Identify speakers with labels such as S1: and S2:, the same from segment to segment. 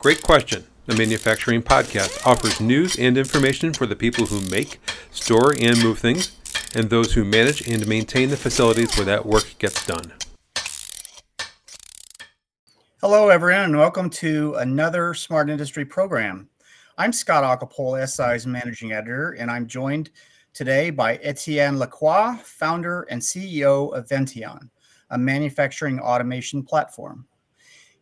S1: Great question. The Manufacturing Podcast offers news and information for the people who make, store, and move things, and those who manage and maintain the facilities where that work gets done.
S2: Hello, everyone, and welcome to another Smart Industry program. I'm Scott Achelpohl, SI's managing editor, and I'm joined today by Etienne Lacroix, founder and CEO of Vention, a manufacturing automation platform.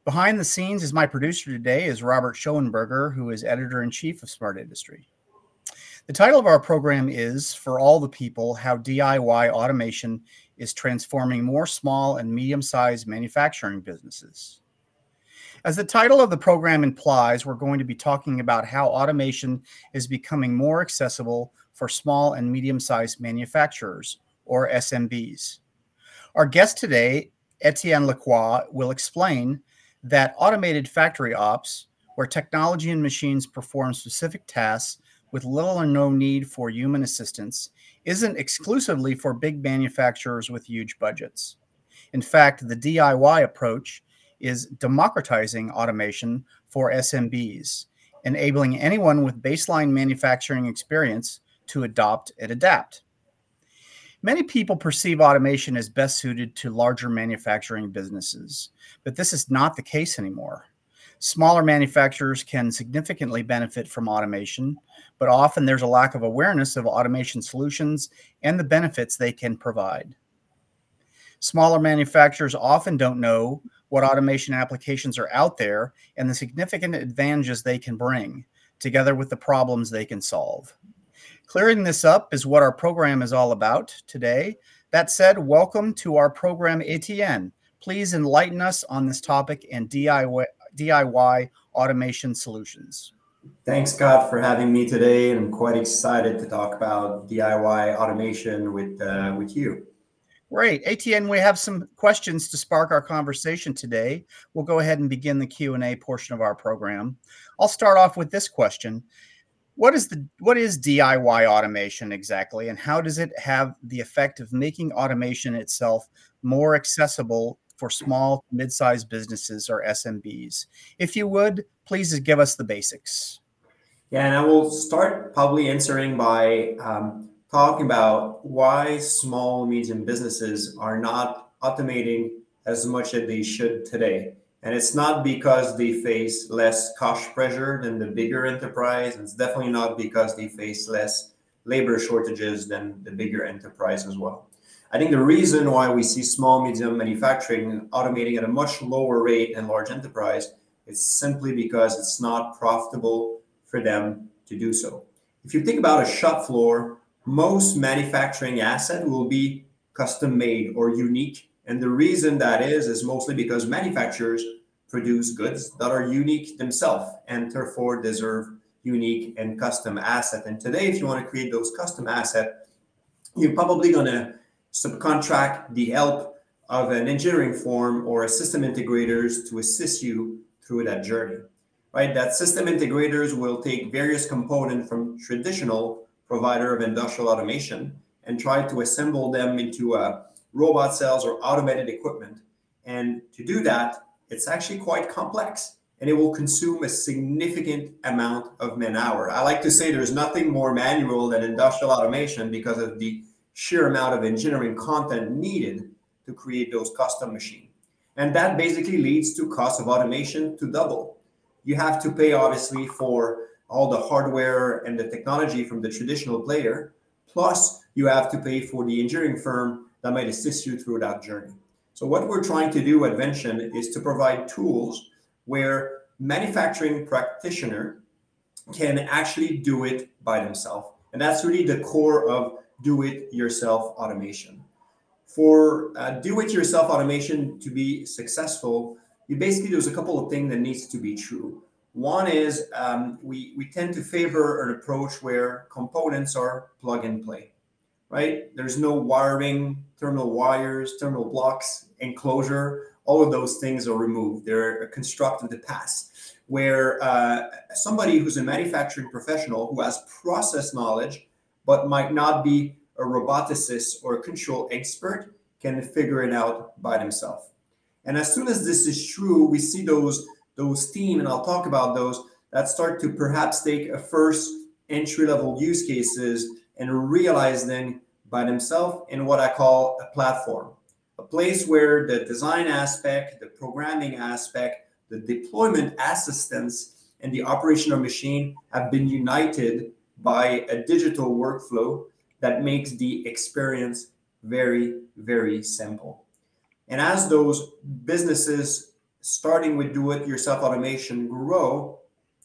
S2: Behind the scenes is my producer today is Robert Schoenberger, who is editor in chief of Smart Industry. The title of our program is For All the People How DIY Automation is Transforming More Small and Medium Sized Manufacturing Businesses. As the title of the program implies, we're going to be talking about how automation is becoming more accessible for small and medium sized manufacturers, or SMBs. Our guest today, Etienne Lacroix, will explain that automated factory ops, where technology and machines perform specific tasks with little or no need for human assistance, isn't exclusively for big manufacturers with huge budgets. In fact, the DIY approach is democratizing automation for SMBs, enabling anyone with baseline manufacturing experience to adopt and adapt. Many people perceive automation as best suited to larger manufacturing businesses, but this is not the case anymore. Smaller manufacturers can significantly benefit from automation, but often there's a lack of awareness of automation solutions and the benefits they can provide. Smaller manufacturers often don't know what automation applications are out there and the significant advantages they can bring, together with the problems they can solve. Clearing this up is what our program is all about today. That said, welcome to our program, Etienne. Please enlighten us on this topic and DIY, DIY automation solutions.
S3: Thanks, Scott, for having me today. And I'm quite excited to talk about DIY automation with, uh, with you.
S2: Great. Etienne, we have some questions to spark our conversation today. We'll go ahead and begin the Q&A portion of our program. I'll start off with this question what is the what is DIY automation exactly, and how does it have the effect of making automation itself more accessible for small, mid-sized businesses or SMBs? If you would, please give us the basics.
S3: Yeah, and I will start probably answering by um, talking about why small, medium businesses are not automating as much as they should today. And it's not because they face less cost pressure than the bigger enterprise. And it's definitely not because they face less labor shortages than the bigger enterprise as well. I think the reason why we see small, medium manufacturing automating at a much lower rate than large enterprise is simply because it's not profitable for them to do so. If you think about a shop floor, most manufacturing asset will be custom made or unique. And the reason that is is mostly because manufacturers produce goods that are unique themselves and therefore deserve unique and custom asset. And today, if you want to create those custom asset, you're probably going to subcontract the help of an engineering firm or a system integrators to assist you through that journey. Right? That system integrators will take various components from traditional provider of industrial automation and try to assemble them into a robot cells or automated equipment. And to do that, it's actually quite complex and it will consume a significant amount of man hour. I like to say there's nothing more manual than industrial automation because of the sheer amount of engineering content needed to create those custom machines. And that basically leads to cost of automation to double. You have to pay obviously for all the hardware and the technology from the traditional player, plus you have to pay for the engineering firm that might assist you through that journey. So what we're trying to do at Vention is to provide tools where manufacturing practitioner can actually do it by themselves. And that's really the core of do it yourself automation. For uh, do it yourself automation to be successful, you basically there's a couple of things that needs to be true. One is um, we, we tend to favor an approach where components are plug and play right? There's no wiring, terminal wires, terminal blocks, enclosure. All of those things are removed. They're constructed the past. Where uh, somebody who's a manufacturing professional who has process knowledge, but might not be a roboticist or a control expert, can figure it out by themselves. And as soon as this is true, we see those those team, and I'll talk about those that start to perhaps take a first entry level use cases and realize them by themselves in what I call a platform, a place where the design aspect, the programming aspect, the deployment assistance, and the operational machine have been united by a digital workflow that makes the experience very, very simple. And as those businesses starting with do it yourself automation grow,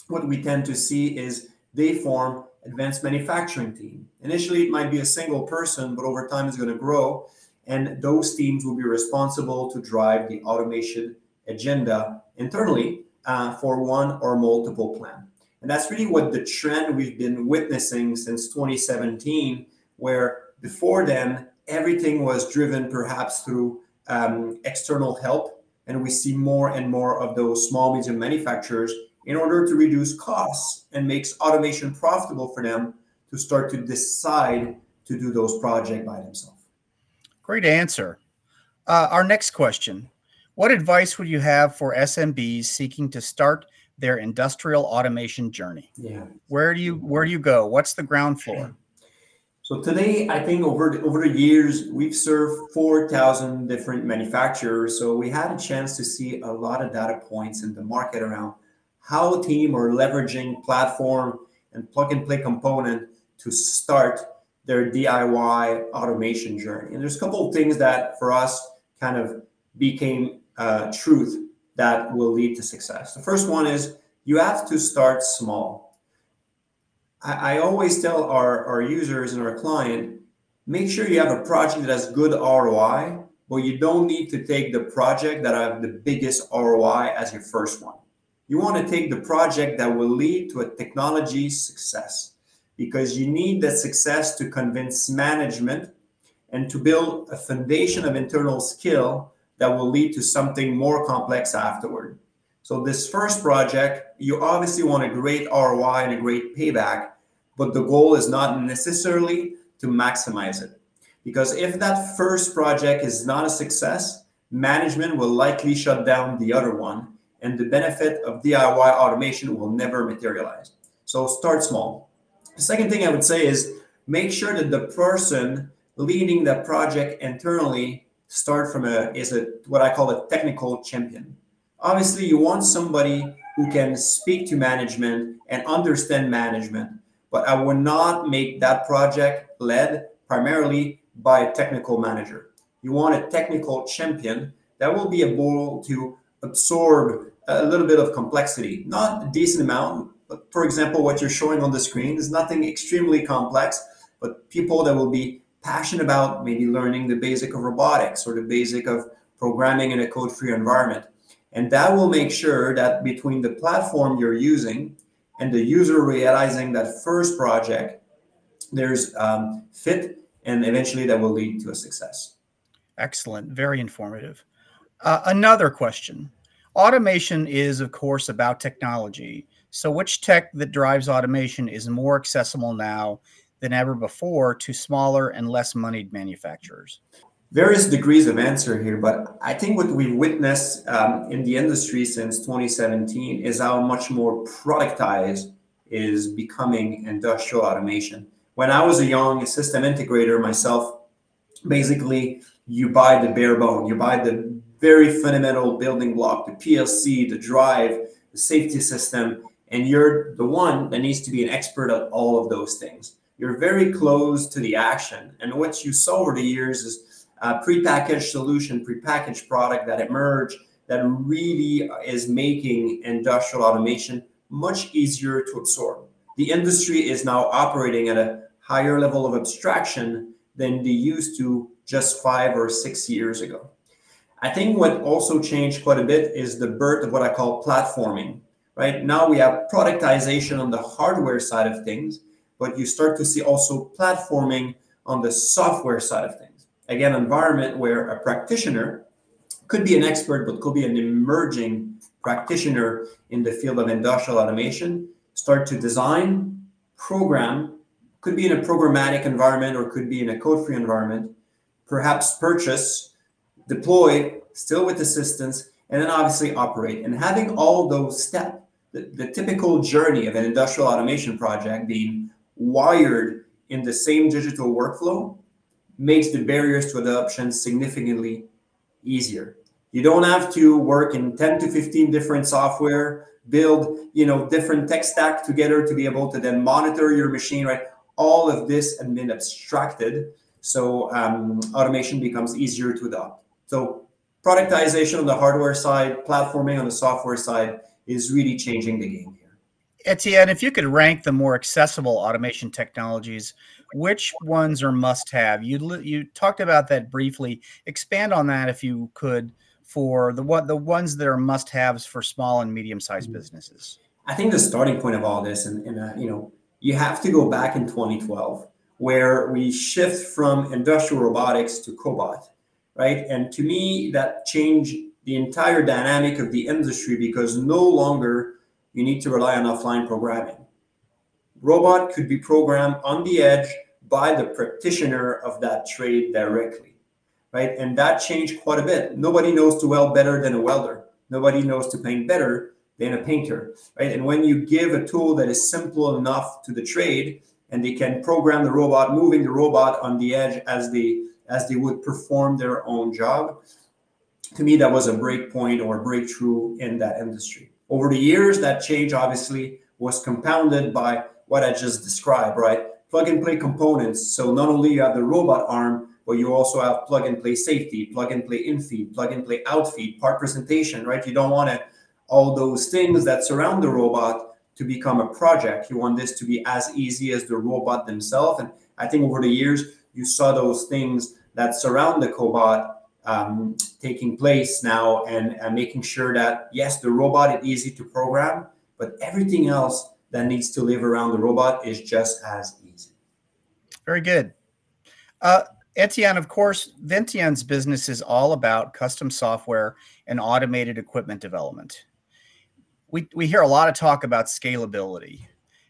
S3: what we tend to see is they form advanced manufacturing team. Initially, it might be a single person, but over time, it's going to grow. And those teams will be responsible to drive the automation agenda internally uh, for one or multiple plan. And that's really what the trend we've been witnessing since 2017, where before then, everything was driven perhaps through um, external help. And we see more and more of those small, medium manufacturers in order to reduce costs and makes automation profitable for them to start to decide to do those projects by themselves.
S2: Great answer. Uh, our next question What advice would you have for SMBs seeking to start their industrial automation journey?
S3: Yeah.
S2: Where do you where do you go? What's the ground floor?
S3: So today, I think over the, over the years, we've served 4,000 different manufacturers. So we had a chance to see a lot of data points in the market around how team are leveraging platform and plug and play component to start their DIY automation journey. And there's a couple of things that for us kind of became uh, truth that will lead to success. The first one is you have to start small. I, I always tell our, our users and our client, make sure you have a project that has good ROI, but you don't need to take the project that have the biggest ROI as your first one. You want to take the project that will lead to a technology success because you need that success to convince management and to build a foundation of internal skill that will lead to something more complex afterward. So, this first project, you obviously want a great ROI and a great payback, but the goal is not necessarily to maximize it. Because if that first project is not a success, management will likely shut down the other one and the benefit of DIY automation will never materialize. So start small. The second thing I would say is make sure that the person leading the project internally start from a is a what I call a technical champion. Obviously, you want somebody who can speak to management and understand management, but I would not make that project led primarily by a technical manager. You want a technical champion that will be able to absorb a little bit of complexity, not a decent amount. But for example, what you're showing on the screen is nothing extremely complex, but people that will be passionate about maybe learning the basic of robotics or the basic of programming in a code-free environment. And that will make sure that between the platform you're using and the user realizing that first project, there's um, fit, and eventually that will lead to a success.
S2: Excellent. Very informative. Uh, another question Automation is, of course, about technology. So, which tech that drives automation is more accessible now than ever before to smaller and less moneyed manufacturers?
S3: Various degrees of answer here, but I think what we've witnessed um, in the industry since 2017 is how much more productized is becoming industrial automation. When I was a young system integrator myself, basically you buy the bare bone, you buy the very fundamental building block the PLC, the drive, the safety system, and you're the one that needs to be an expert at all of those things. You're very close to the action. And what you saw over the years is a prepackaged solution, prepackaged product that emerged that really is making industrial automation much easier to absorb. The industry is now operating at a higher level of abstraction than they used to just five or six years ago. I think what also changed quite a bit is the birth of what I call platforming. Right now we have productization on the hardware side of things, but you start to see also platforming on the software side of things. Again, environment where a practitioner could be an expert, but could be an emerging practitioner in the field of industrial automation, start to design, program, could be in a programmatic environment or could be in a code-free environment, perhaps purchase deploy still with assistance and then obviously operate. And having all those steps, the, the typical journey of an industrial automation project being wired in the same digital workflow makes the barriers to adoption significantly easier. You don't have to work in 10 to 15 different software, build, you know, different tech stack together to be able to then monitor your machine, right? All of this has been abstracted. So um, automation becomes easier to adopt. So productization on the hardware side, platforming on the software side is really changing the game here.
S2: Etienne, if you could rank the more accessible automation technologies, which ones are must-have? You you talked about that briefly. Expand on that if you could for the what the ones that are must-haves for small and medium-sized mm-hmm. businesses.
S3: I think the starting point of all this, and, and uh, you know, you have to go back in 2012 where we shift from industrial robotics to cobot, right? And to me, that changed the entire dynamic of the industry because no longer you need to rely on offline programming. Robot could be programmed on the edge by the practitioner of that trade directly, right? And that changed quite a bit. Nobody knows to weld better than a welder. Nobody knows to paint better than a painter, right? And when you give a tool that is simple enough to the trade, and they can program the robot, moving the robot on the edge as they as they would perform their own job, to me, that was a break point or breakthrough in that industry. Over the years, that change obviously was compounded by what I just described, right? Plug and play components. So not only you have the robot arm, but you also have plug and play safety, plug and play in feed, plug and play out feed, part presentation, right? You don't want to all those things that surround the robot to become a project. You want this to be as easy as the robot themselves. And I think over the years, you saw those things that surround the cobot um, taking place now and, and making sure that yes the robot is easy to program but everything else that needs to live around the robot is just as easy.
S2: Very good. Uh, etienne of course Vention's business is all about custom software and automated equipment development. We, we hear a lot of talk about scalability.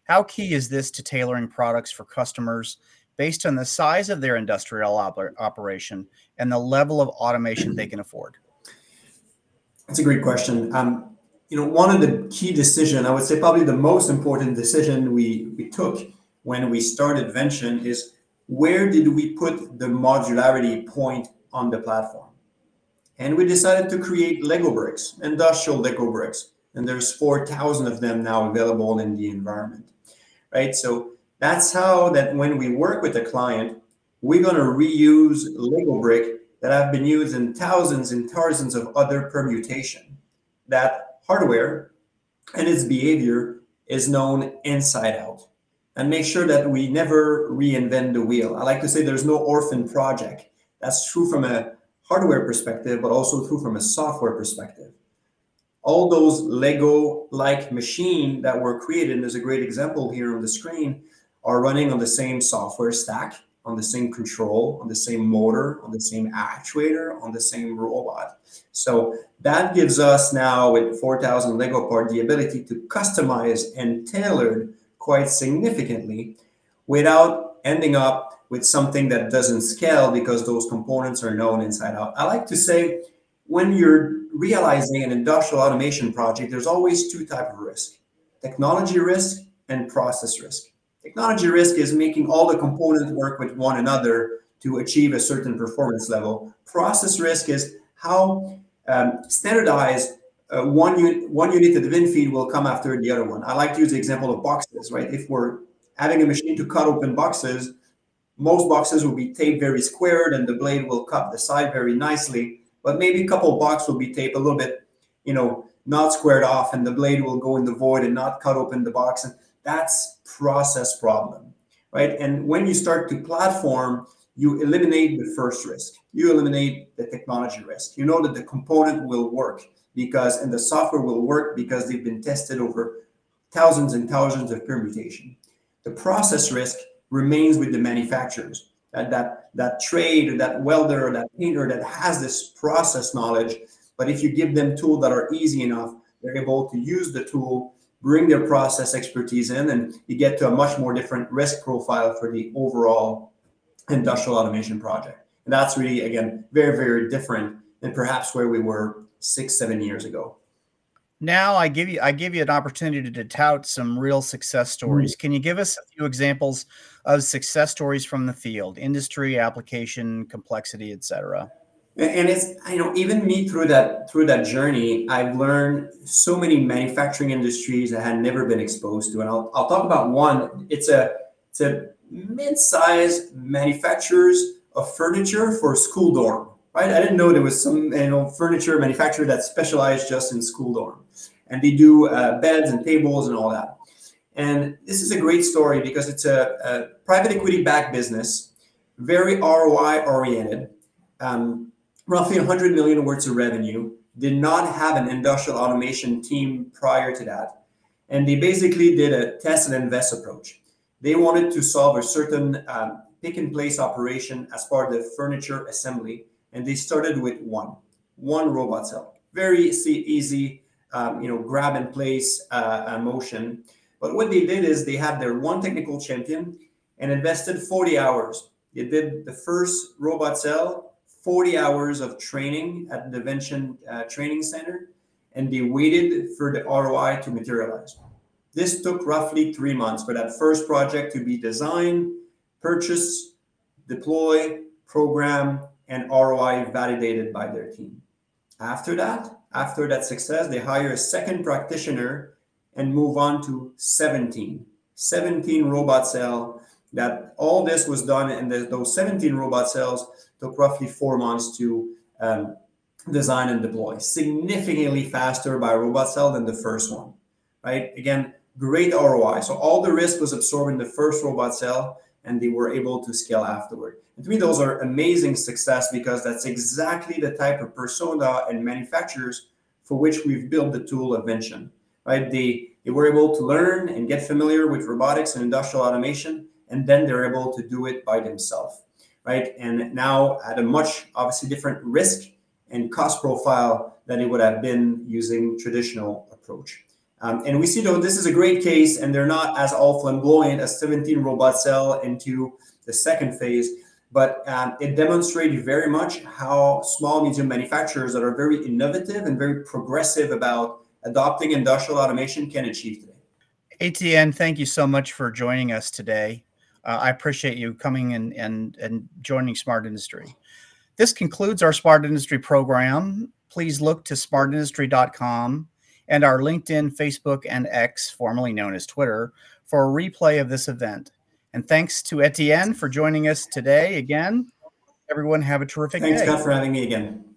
S2: How key is this to tailoring products for customers based on the size of their industrial op- operation and the level of automation they can afford?
S3: That's a great question. Um, you know, one of the key decision, I would say probably the most important decision we, we took when we started Vention is where did we put the modularity point on the platform? And we decided to create Lego bricks, industrial Lego bricks. And there's 4,000 of them now available in the environment, right? So that's how that when we work with a client, we're going to reuse Lego brick that have been used in thousands and thousands of other permutation. That hardware and its behavior is known inside out. And make sure that we never reinvent the wheel. I like to say there's no orphan project. That's true from a hardware perspective, but also true from a software perspective. All those Lego-like machine that were created, and there's a great example here on the screen, are running on the same software stack on the same control, on the same motor, on the same actuator, on the same robot. So that gives us now with 4,000 Lego part the ability to customize and tailor quite significantly without ending up with something that doesn't scale because those components are known inside out. I like to say when you're realizing an industrial automation project, there's always two type of risk, technology risk and process risk. Technology risk is making all the components work with one another to achieve a certain performance level. Process risk is how um, standardized uh, one, unit, one unit of VinFeed will come after the other one. I like to use the example of boxes, right? If we're having a machine to cut open boxes, most boxes will be taped very squared and the blade will cut the side very nicely. But maybe a couple boxes will be taped a little bit, you know, not squared off and the blade will go in the void and not cut open the box. And that's process problem, right? And when you start to platform, you eliminate the first risk. You eliminate the technology risk. You know that the component will work because, and the software will work because they've been tested over thousands and thousands of permutation. The process risk remains with the manufacturers. That that that trade or that welder or that painter that has this process knowledge, but if you give them tools that are easy enough, they're able to use the tool bring their process expertise in, and you get to a much more different risk profile for the overall industrial automation project. And that's really, again, very, very different than perhaps where we were six, seven years ago.
S2: Now I give you I give you an opportunity to tout some real success stories. Mm-hmm. Can you give us a few examples of success stories from the field, industry, application, complexity, etc.?
S3: And it's you know even me through that through that journey, I've learned so many manufacturing industries I had never been exposed to, and I'll I'll talk about one. It's a it's a mid-sized manufacturers of furniture for school dorm right? I didn't know there was some you know furniture manufacturer that specialized just in school dorm, and they do uh, beds and tables and all that. And this is a great story because it's a, a private equity backed business, very ROI oriented, um, roughly 100 million worth of revenue. Did not have an industrial automation team prior to that, and they basically did a test and invest approach. They wanted to solve a certain um, pick and place operation as part of the furniture assembly and they started with one, one robot cell. Very easy, um, you know, grab and place uh, motion. But what they did is they had their one technical champion and invested 40 hours. They did the first robot cell, 40 hours of training at the Vention uh, Training Center, and they waited for the ROI to materialize. This took roughly three months for that first project to be designed, purchased, deploy, program, and ROI validated by their team. After that, after that success, they hire a second practitioner and move on to 17. 17 robot cell that all this was done and those 17 robot cells took roughly four months to um, design and deploy significantly faster by robot cell than the first one right again great roi so all the risk was absorbed in the first robot cell and they were able to scale afterward. And to me, those are amazing success because that's exactly the type of persona and manufacturers for which we've built the tool of Vention, right? They, they were able to learn and get familiar with robotics and industrial automation, and then they're able to do it by themselves, right? And now at a much obviously different risk and cost profile than it would have been using traditional approach. Um, and we see though this is a great case, and they're not as all flamboyant as 17 robot cell into the second phase, but um, it demonstrated very much how small medium manufacturers that are very innovative and very progressive about adopting industrial automation can achieve today.
S2: Etienne, thank you so much for joining us today. Uh, I appreciate you coming and, and, and joining Smart Industry. This concludes our Smart Industry program. Please look to smartindustry.com and our LinkedIn, Facebook, and X, formerly known as Twitter, for a replay of this event. And thanks to Etienne for joining us today again. Everyone, have a terrific
S3: Thanks,
S2: day.
S3: Thanks, Scott, for having me again.